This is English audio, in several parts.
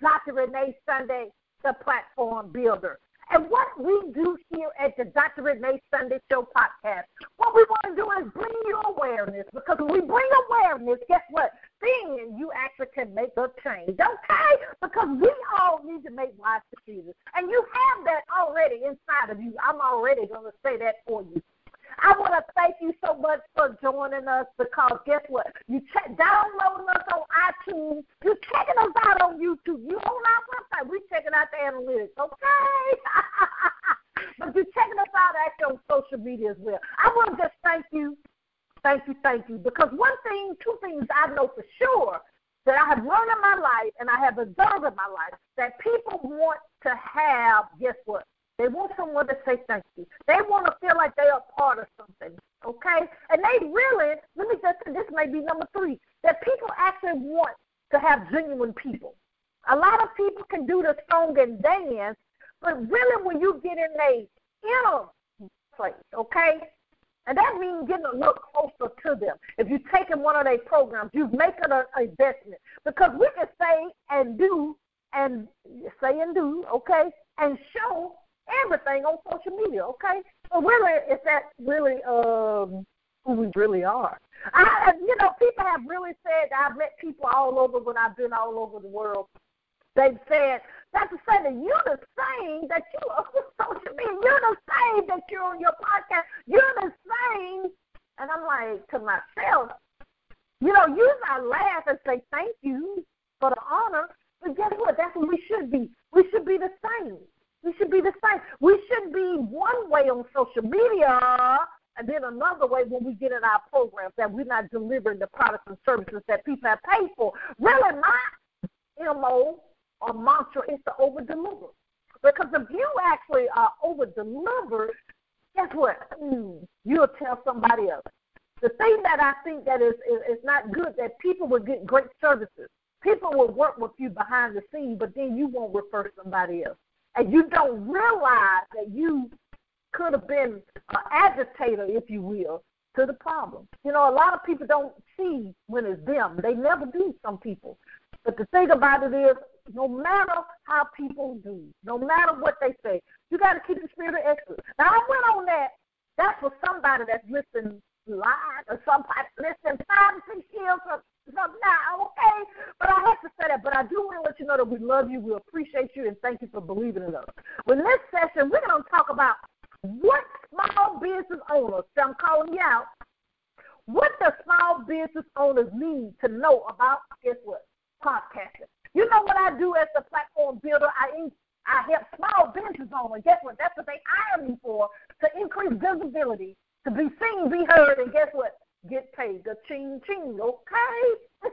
Dr. Renee Sunday, the platform builder. And what we do here at the Dr. Renee Sunday Show podcast, what we want to do is bring you awareness because when we bring awareness, guess what? Then you actually can make a change, okay? Because we all need to make wise decisions. And you have that already inside of you. I'm already going to say that for you. I want to thank you so much for joining us because guess what? You check downloading us on iTunes. You're checking us out on YouTube. You on our website. We're checking out the analytics, okay? but you're checking us out actually on social media as well. I want to just thank you, thank you, thank you. Because one thing, two things I know for sure that I have learned in my life and I have observed in my life that people want to have, guess what? They want someone to say thank you. They want to feel like they are part of something, okay? And they really, let me just say, this may be number three, that people actually want to have genuine people. A lot of people can do the song and dance, but really when you get in a inner place, okay? And that means getting a little closer to them. If you're taking one of their programs, you're making an investment. Because we can say and do and say and do, okay, and show everything on social media, okay? So really, is that really um, who we really are? I, you know, people have really said that I've met people all over when I've been all over the world. They've said, Dr. Sunday, you're the same that you are on social media. You're the same that you're on your podcast. You're the same. And I'm like to myself, you know, usually I laugh and say thank you for the honor, but guess what? That's what we should be. We should be the same. We should be the same. We should be one way on social media and then another way when we get in our programs that we're not delivering the products and services that people have paid for. Really, my MO or mantra is to over deliver. Because if you actually are over delivered, guess what? Mm, you'll tell somebody else. The thing that I think that is, is is not good that people will get great services. People will work with you behind the scenes, but then you won't refer somebody else and you don't realize that you could have been an agitator, if you will, to the problem. You know, a lot of people don't see when it's them. They never do, some people. But the thing about it is, no matter how people do, no matter what they say, you got to keep the spirit of excellence. Now, I went on that. That's for somebody that's listening live or somebody listening five, six years or something now, okay? But I have to say that. But I do want to let you know that we love you, we appreciate you, and thank you for believing in us. With this session, we're going to talk about what small business owners, so I'm calling you out, what the small business owners need to know about, guess what, podcasting. You know what I do as a platform builder? I I help small business owners. Guess what? That's what they hire me for to increase visibility, to be seen, be heard, and guess what? Get paid. The ching ching, okay?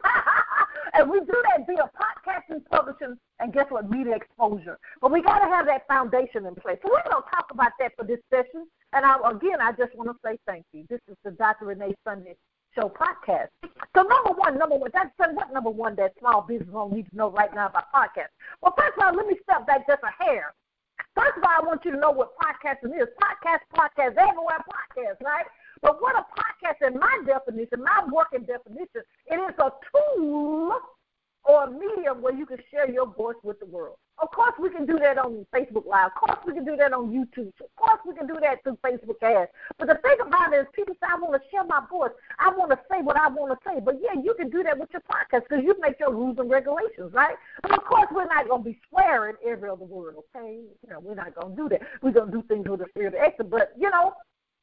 and we do that via podcasting, publishing, and guess what? Media exposure. But we got to have that foundation in place. So we're going to talk about that for this session. And I, again, I just want to say thank you. This is the Dr. Renee Sunday Show podcast. So number one, number one, that's what number one that small business owners need to know right now about podcasts. Well, first of all, let me step back just a hair. First of all, I want you to know what podcasting is. Podcast, podcast, everywhere podcast, right? But what a podcast, in my definition, my working definition, it is a tool or a medium where you can share your voice with the world. Of course, we can do that on Facebook Live. Of course, we can do that on YouTube. Of course, we can do that through Facebook ads. But the thing about it is, people say, I want to share my voice. I want to say what I want to say. But yeah, you can do that with your podcast because you make your rules and regulations, right? But of course, we're not going to be swearing every other word, okay? You know, we're not going to do that. We're going to do things with a spirit of excellence. But, you know,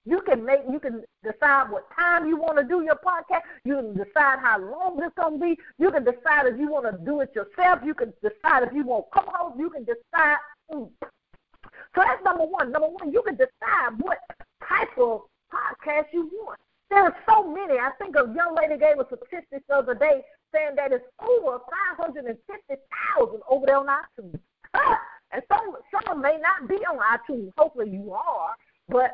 you can make you can decide what time you want to do your podcast. You can decide how long it's gonna be. You can decide if you want to do it yourself. You can decide if you want co-host. You can decide. So that's number one. Number one, you can decide what type of podcast you want. There are so many. I think a young lady gave a statistic the other day saying that it's over 550,000 over there on iTunes. and some some may not be on iTunes. Hopefully you are, but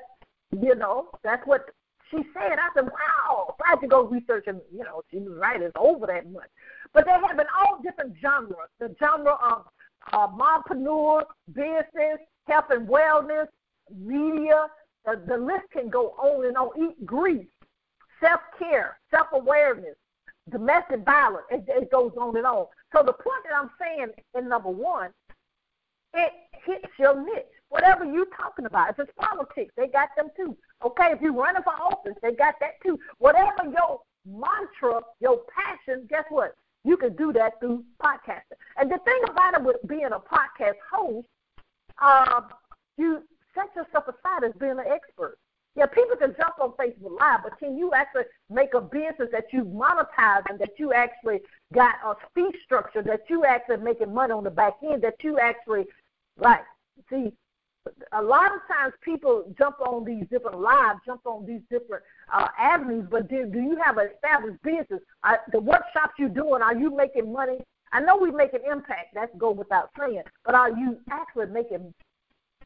you know, that's what she said. I said, wow. I had to go research, and, you know, she was right. It's over that much. But they have in all different genres. The genre of uh, mompreneur, business, health and wellness, media. The, the list can go on and on. Eat grease, self-care, self-awareness, domestic violence. It, it goes on and on. So the point that I'm saying in number one, it hits your niche. Whatever you're talking about, if it's politics, they got them too. Okay, if you're running for office, they got that too. Whatever your mantra, your passion, guess what? You can do that through podcasting. And the thing about it with being a podcast host, uh, you set yourself aside as being an expert. Yeah, people can jump on Facebook Live, but can you actually make a business that you monetize and that you actually got a fee structure, that you actually making money on the back end, that you actually, like, see, a lot of times people jump on these different lives, jump on these different uh, avenues, but do, do you have an established business? Uh, the workshops you're doing, are you making money? I know we make an impact, that's go without saying, but are you actually making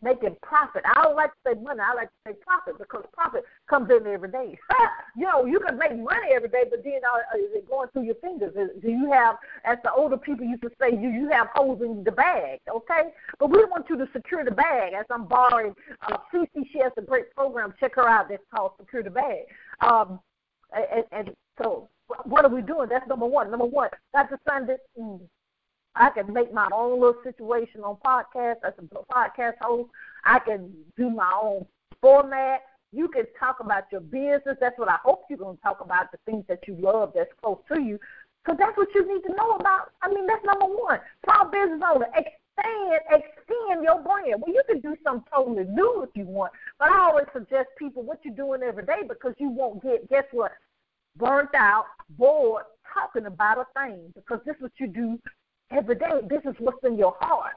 making profit. I don't like to say money. I like to say profit because profit comes in every day. you know, you can make money every day, but then uh, is it going through your fingers? Do you have, as the older people used to say, you you have holes in the bag, okay? But we want you to secure the bag. As I'm borrowing, uh, CC, she has a great program. Check her out. That's called Secure the Bag. Um, and, and so, what are we doing? That's number one. Number one, Dr. Sunday. Mm, I can make my own little situation on podcast as a podcast host. I can do my own format. You can talk about your business. That's what I hope you're going to talk about, the things that you love that's close to you. So that's what you need to know about. I mean, that's number one. Small business owner, expand, extend your brand. Well, you can do something totally new if you want, but I always suggest people what you're doing every day because you won't get, guess what, burnt out, bored, talking about a thing because this is what you do every day. This is what's in your heart.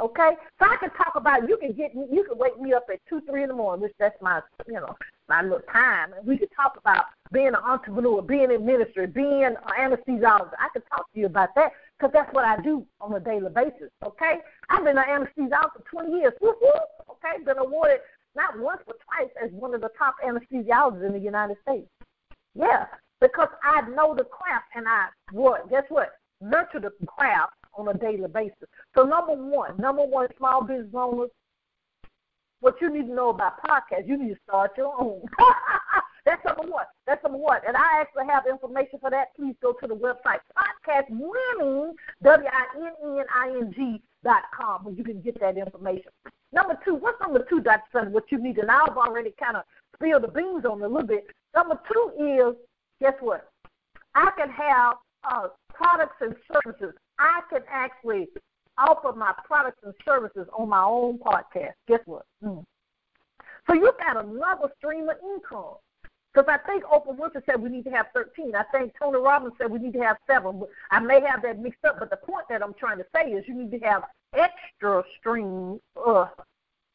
Okay? So I can talk about you can get me you can wake me up at two, three in the morning, which that's my you know, my little time and we could talk about being an entrepreneur, being in ministry, being an anesthesiologist. I can talk to you about that because that's what I do on a daily basis. Okay? I've been an anesthesiologist for twenty years. Woo-hoo, okay, been awarded not once but twice as one of the top anesthesiologists in the United States. Yeah, because I know the craft and I what? Guess what? Nurture the craft on a daily basis. So number one, number one, small business owners, what you need to know about podcasts, you need to start your own. That's number one. That's number one. And I actually have information for that. Please go to the website podcastwinning, W-I-N-N-I-N-G dot com, where you can get that information. Number two, what's number two, Dr. Sunday, what you need? And I've already kind of spilled the beans on it a little bit. Number two is, guess what? I can have uh, products and services. I can actually offer my products and services on my own podcast. Guess what? Mm. So you've got another stream of income. Because I think Oprah Winfrey said we need to have 13. I think Tony Robbins said we need to have seven. I may have that mixed up, but the point that I'm trying to say is you need to have extra streams. Uh,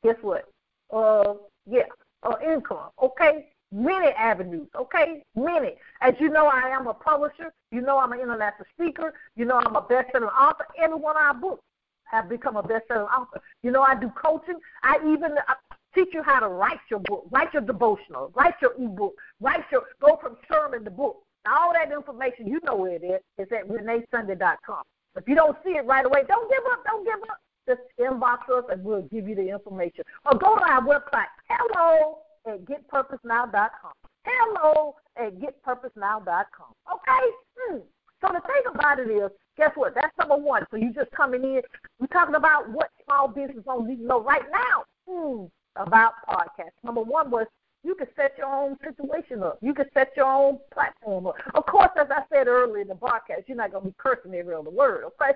guess what? Uh, yeah, uh, income. Okay, many avenues, okay? Many. As you know, I am a publisher. You know, I'm an international speaker. You know, I'm a best-selling author. Every one of our books have become a best-selling author. You know, I do coaching. I even uh, teach you how to write your book, write your devotional, write your ebook, write your go from sermon to book. Now, all that information, you know where it is. It's at reneesunday.com. If you don't see it right away, don't give up. Don't give up. Just inbox us and we'll give you the information. Or go to our website. Hello at getpurposenow.com. Hello at getpurposenow.com. Okay? Hmm. So the thing about it is, guess what? That's number one. So you just coming in. We're talking about what small business owners need to know right now hmm, about podcasts. Number one was you can set your own situation up. You can set your own platform up. Of course, as I said earlier in the broadcast, you're not going to be cursing every other word, okay?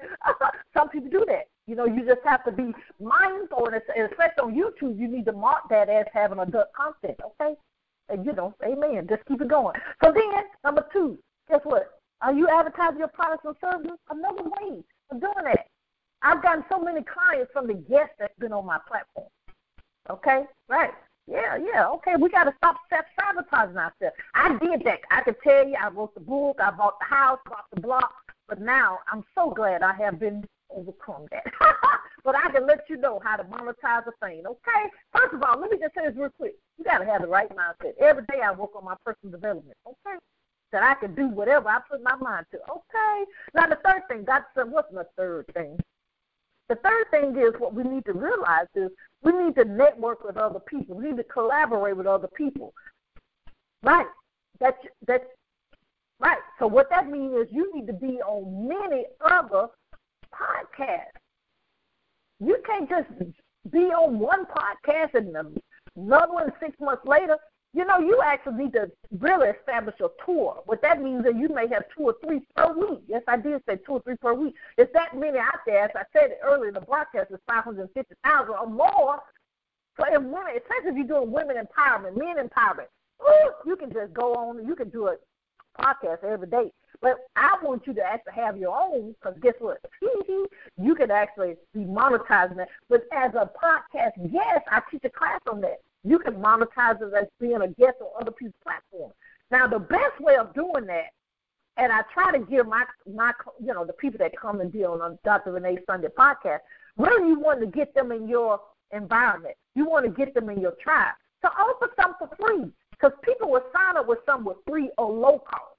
Some people do that. You know, you just have to be mindful, and especially on YouTube, you need to mark that as having adult content, okay? And, you know, amen. Just keep it going. So then, number two, guess what? Are you advertising your products and services? Another way of doing that. I've gotten so many clients from the guests that's been on my platform. Okay? Right. Yeah, yeah, okay. We got to stop self sabotaging ourselves. I did that. I can tell you, I wrote the book, I bought the house, bought the block, but now I'm so glad I have been overcome that. but I can let you know how to monetize a thing, okay? First of all, let me just say this real quick. You got to have the right mindset. Every day I work on my personal development, okay? That I can do whatever I put my mind to, okay? Now, the third thing, that's what's the third thing? The third thing is what we need to realize is we need to network with other people. We need to collaborate with other people. Right. That's that's right. So what that means is you need to be on many other podcasts. You can't just be on one podcast and another one six months later. You know, you actually need to really establish a tour. What that means is you may have two or three per week. Yes, I did say two or three per week. It's that many out there. As I said earlier, the broadcast is 550,000 or more. So in women, especially if you're doing women empowerment, men empowerment, ooh, you can just go on. You can do a podcast every day. But I want you to actually have your own because guess what? you can actually be monetizing that. But as a podcast guest, I teach a class on that. You can monetize it as being a guest on other people's platforms. Now, the best way of doing that, and I try to give my my you know the people that come and deal on Dr. Renee Sunday podcast, really you want to get them in your environment. You want to get them in your tribe. So offer some for free because people will sign up with something with free or low cost.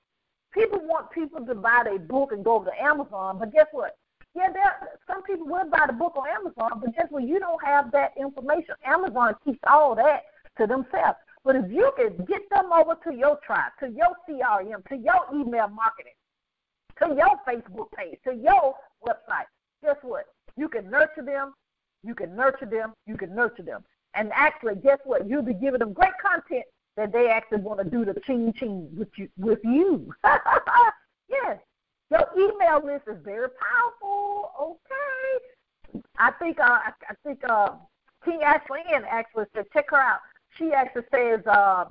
People want people to buy their book and go to Amazon, but guess what? Yeah, there some people will buy the book on Amazon, but guess what? You don't have that information. Amazon keeps all that to themselves. But if you can get them over to your tribe, to your CRM, to your email marketing, to your Facebook page, to your website, guess what? You can nurture them, you can nurture them, you can nurture them. And actually, guess what? You'll be giving them great content that they actually want to do the ching ching with you. With you. your email list is very powerful. Okay, I think uh, I think uh, King Ashley Ann actually said check her out. She actually says uh,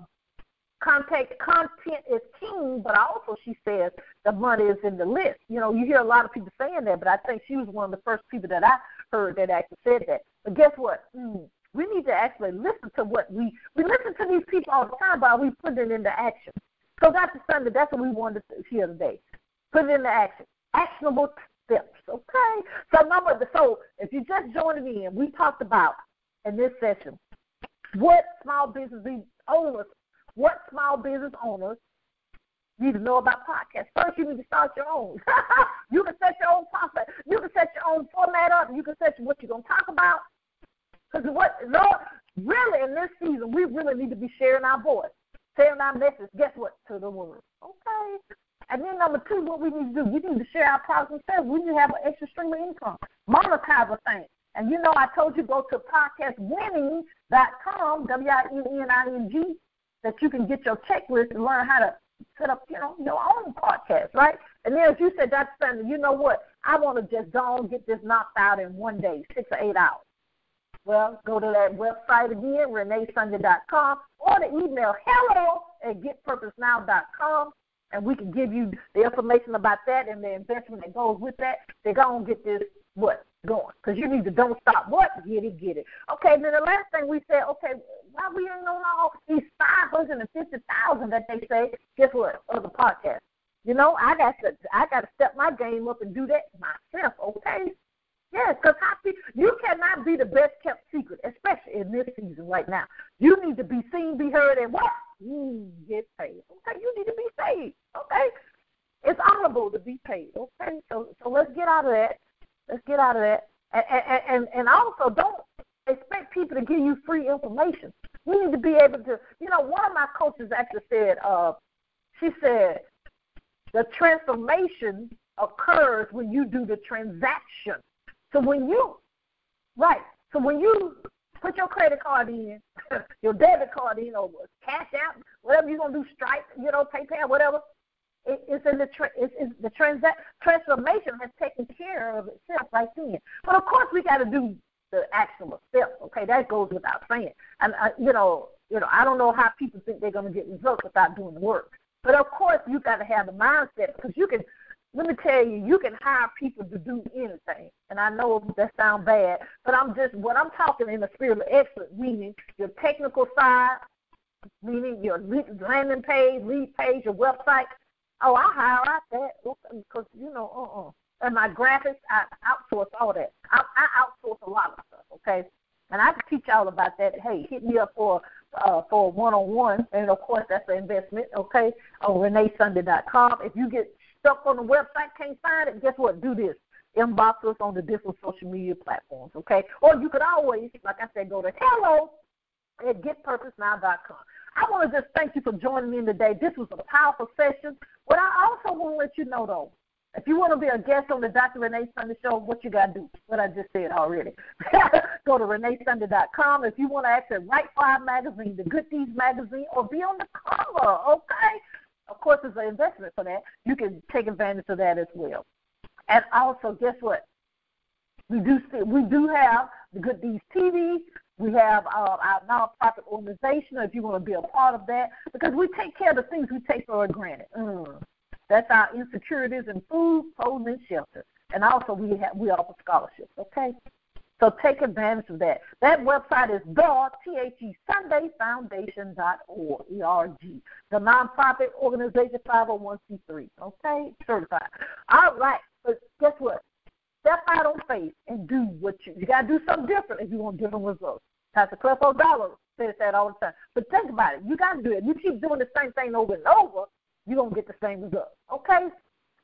contact content is king, but also she says the money is in the list. You know, you hear a lot of people saying that, but I think she was one of the first people that I heard that actually said that. But guess what? Mm, we need to actually listen to what we we listen to these people all the time, but we put it into action. So Dr. Sunday, that's what we wanted to hear today. Put it into action. Actionable steps. Okay. So number so if you just joined in, we talked about in this session what small business owners, what small business owners need to know about podcasts. First, you need to start your own. you can set your own process. You can set your own format up. You can set what you're going to talk about. Because what, Lord, really in this season, we really need to be sharing our voice, sharing our message. Guess what? To the world. Okay. And then number two, what we need to do, we need to share our products and services. We need to have an extra stream of income, monetize a thing. And you know, I told you go to podcastwinning.com, W-I-N-N-I-N-G, that you can get your checklist and learn how to set up, you know, your own podcast, right? And then as you said, Dr. Sunday, you know what? I want to just go and get this knocked out in one day, six or eight hours. Well, go to that website again, reneesunday.com, or the email hello at getpurposenow.com, and we can give you the information about that and the investment that goes with that. They're going to get this, what, going. Because you need to don't stop what? Get it, get it. Okay, then the last thing we said, okay, why we ain't on all these 550000 that they say, guess what, other podcasts. You know, I got to I got to step my game up and do that myself. Okay, Yes, because you cannot be the best kept secret, especially in this season right now. You need to be seen, be heard, and what? Mm, get paid. Okay, you need to be paid. Okay, it's honorable to be paid. Okay, so so let's get out of that. Let's get out of that, and and and also don't expect people to give you free information. We need to be able to. You know, one of my coaches actually said, uh, she said, the transformation occurs when you do the transaction. So when you, right, so when you put your credit card in, your debit card in, or cash out, whatever you're gonna do, Stripe, you know, PayPal, whatever. It, it's in the tra- it's, it's the transa- transformation has taken care of itself right then. But of course, we got to do the actionable steps. Okay, that goes without saying. And uh, you know, you know, I don't know how people think they're to get results without doing the work. But of course, you got to have the mindset because you can let me tell you, you can hire people to do anything. And I know that sounds bad, but I'm just what I'm talking in the spirit of excellence, meaning your technical side, meaning your landing page, lead page, your website. Oh, I hire out that because you know, uh, uh and my graphics, I outsource all that. I, I outsource a lot of stuff. Okay, and I can teach y'all about that. Hey, hit me up for uh, for one on one, and of course that's an investment. Okay, on ReneeSunday.com. If you get stuck on the website, can't find it, guess what? Do this. Inbox us on the different social media platforms, okay? Or you could always, like I said, go to hello at getpurposenow.com. I want to just thank you for joining me today. This was a powerful session. What I also want to let you know, though, if you want to be a guest on the Dr. Renee Sunday Show, what you got to do? What I just said already. Go to ReneeSunday.com. If you want to write for our magazine, the Good Deeds magazine, or be on the cover, okay? Of course, it's an investment for that. You can take advantage of that as well. And also, guess what? We do see, we do have the Good Deeds TV. We have uh, our nonprofit organization. If you want to be a part of that, because we take care of the things we take for granted. Mm. That's our insecurities in food, clothing, and shelter. And also we have we offer scholarships. Okay. So take advantage of that. That website is the Sunday Foundation dot org, E-R-G. The nonprofit organization 501c3. Okay? Certified. All right. But guess what? Step out on faith and do what you you gotta do something different if you want different results. Pastor Cliff O'Donnell says that all the time. But think about it. You gotta do it. You keep doing the same thing over and over, you're going to get the same result. Okay?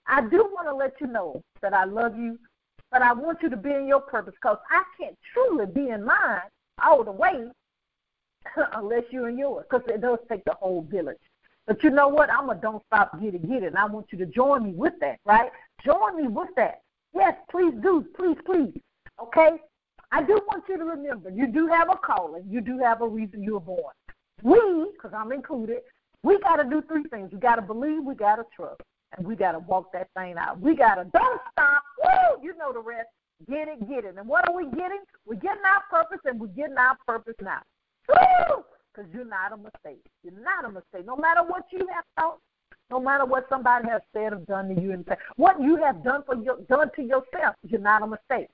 I do want to let you know that I love you, but I want you to be in your purpose because I can't truly be in mine all the way unless you're in yours because it does take the whole village. But you know what? I'm a don't stop, get it, get it. And I want you to join me with that, right? Join me with that. Yes, please do. Please, please. Okay? I do want you to remember you do have a calling. You do have a reason you were born. We, because I'm included, we got to do three things. We got to believe, we got to trust, and we got to walk that thing out. We got to don't stop. Woo! You know the rest. Get it, get it. And what are we getting? We're getting our purpose, and we're getting our purpose now. Woo! Because you're not a mistake. You're not a mistake. No matter what you have thought, no matter what somebody has said or done to you the what you have done for your, done to yourself, you're not a mistake.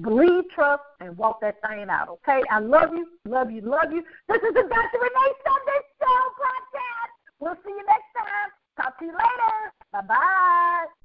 Believe, trust, and walk that thing out. Okay? I love you, love you, love you. This is the Dr. Renee Sunday Show podcast. We'll see you next time. Talk to you later. Bye-bye.